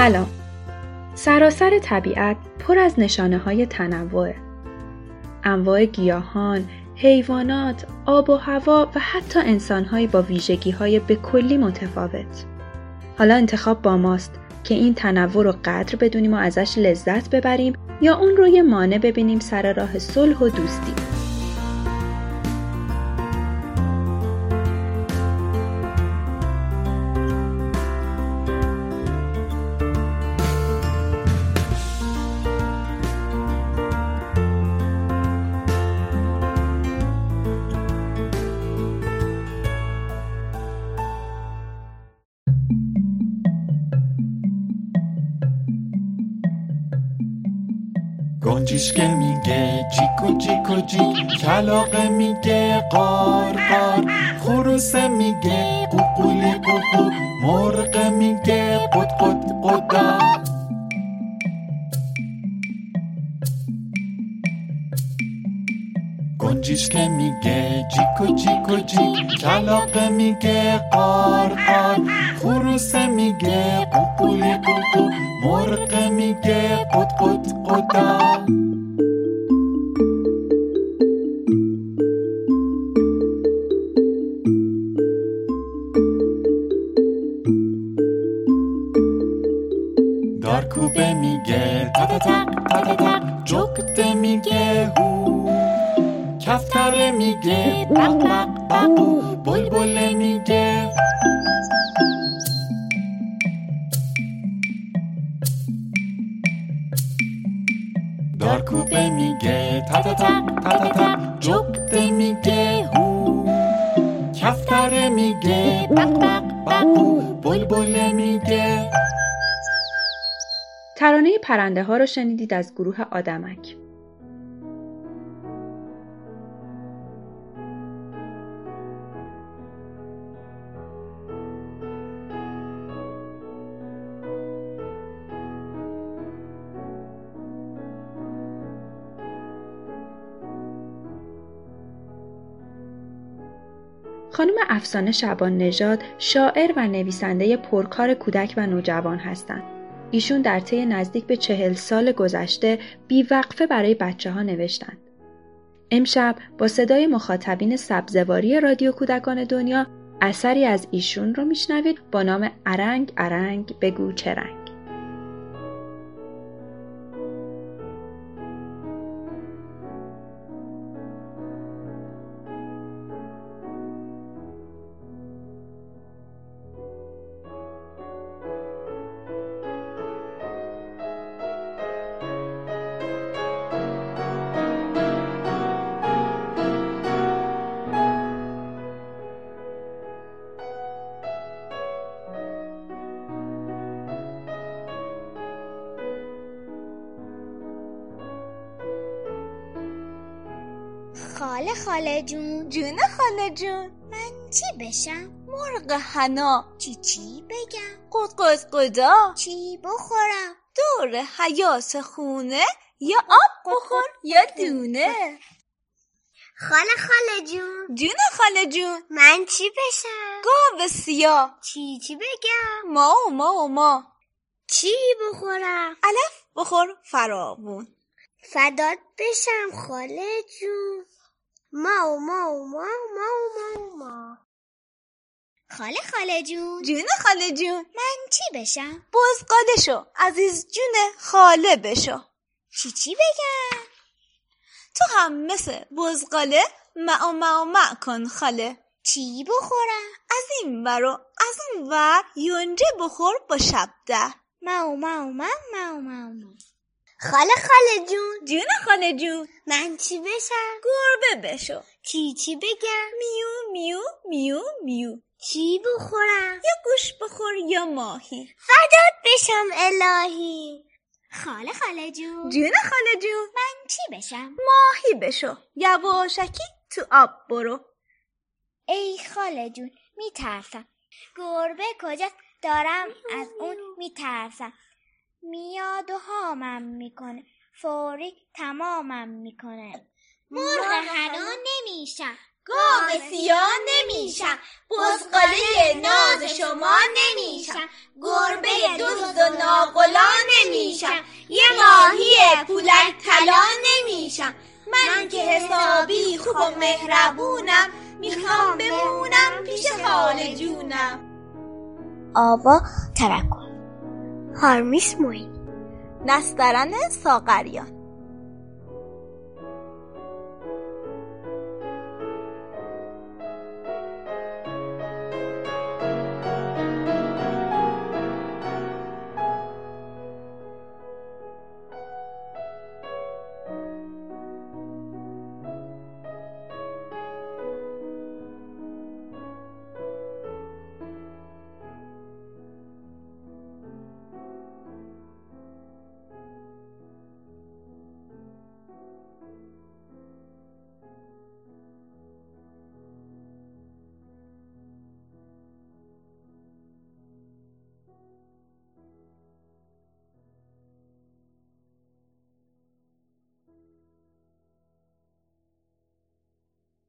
سلام. سراسر طبیعت پر از نشانه های تنوع. انواع گیاهان، حیوانات، آب و هوا و حتی انسانهایی با ویژگی های به کلی متفاوت. حالا انتخاب با ماست که این تنوع رو قدر بدونیم و ازش لذت ببریم یا اون رو یه مانع ببینیم سر راه صلح و دوستی. گنجیشکه میگه جیکو جیکو جیک کلاقه میگه قار قار. خروسه میگه قوقولی قوقو. مرغه میگه قد قد قدا کلاقه میگه قار قار خروسه میگه قوقولی قوقو مرغه میگه قد قد قدا دارکوبه میگه تا تا تا تا تا تا جغده میگه هو. کفتره میگه. بق بق بقو بلبله میگه. دارکوبه میگه. تا تا تا تا تا تا. جغده میگه. هو. کفتره میگه. بق بق بقو بلبله میگه. ترانه پرنده ها رو شنیدید از گروه آدمک. خانم افسانه شبان نژاد شاعر و نویسنده پرکار کودک و نوجوان هستند. ایشون در طی نزدیک به چهل سال گذشته بیوقفه برای بچه ها نوشتند. امشب با صدای مخاطبین سبزواری رادیو کودکان دنیا اثری از ایشون رو میشنوید با نام ارنگ ارنگ بگو چه خاله خاله جون جون خاله جون من چی بشم؟ مرغ حنا چی چی بگم؟ قد قد قدا چی بخورم؟ دور حیات خونه یا آب بخور یا دونه خاله خاله جون جون خاله جون من چی بشم؟ گاو سیاه چی چی بگم؟ ما و ما و ما چی بخورم؟ علف بخور فراوون فدات بشم خاله جون ما و ما و ما و ما ما ما خاله خاله جون. جون خاله جون. من چی بشم؟ بزقاله شو. عزیز جون خاله بشو. چی چی بگم؟ تو هم مثل بزقاله معا معا مع کن خاله. چی بخورم؟ از این ورا از اون ور یونجه بخور با شب در ماو ماو ماو ماو ماو ماو. خاله خاله جون. جون خاله جون. من چی بشم؟ گربه بشو. چی چی بگم؟ میو میو میو میو. چی بخورم؟ یا گوش بخور یا ماهی. فدات بشم الهی. خاله خاله جون. جون خاله جون. من چی بشم؟ ماهی بشو. یواشکی تو آب برو. ای خاله جون میترسم. گربه کجاست؟ دارم از اون میترسم. میاد و هامم می‌کنه. فوری تمامم می‌کنه. مرغ حنا نمیشم گاو سیاه نمیشم بزغاله ناز شما نمیشم گربه دزد و ناقلا نمیشم یه ماهی پولک طلا نمیشم من که حسابی خوب و مهربونم. می‌خوام بمونم پیش خاله جونم. آوا ترکل هارمیس موین. نسترن ساقریان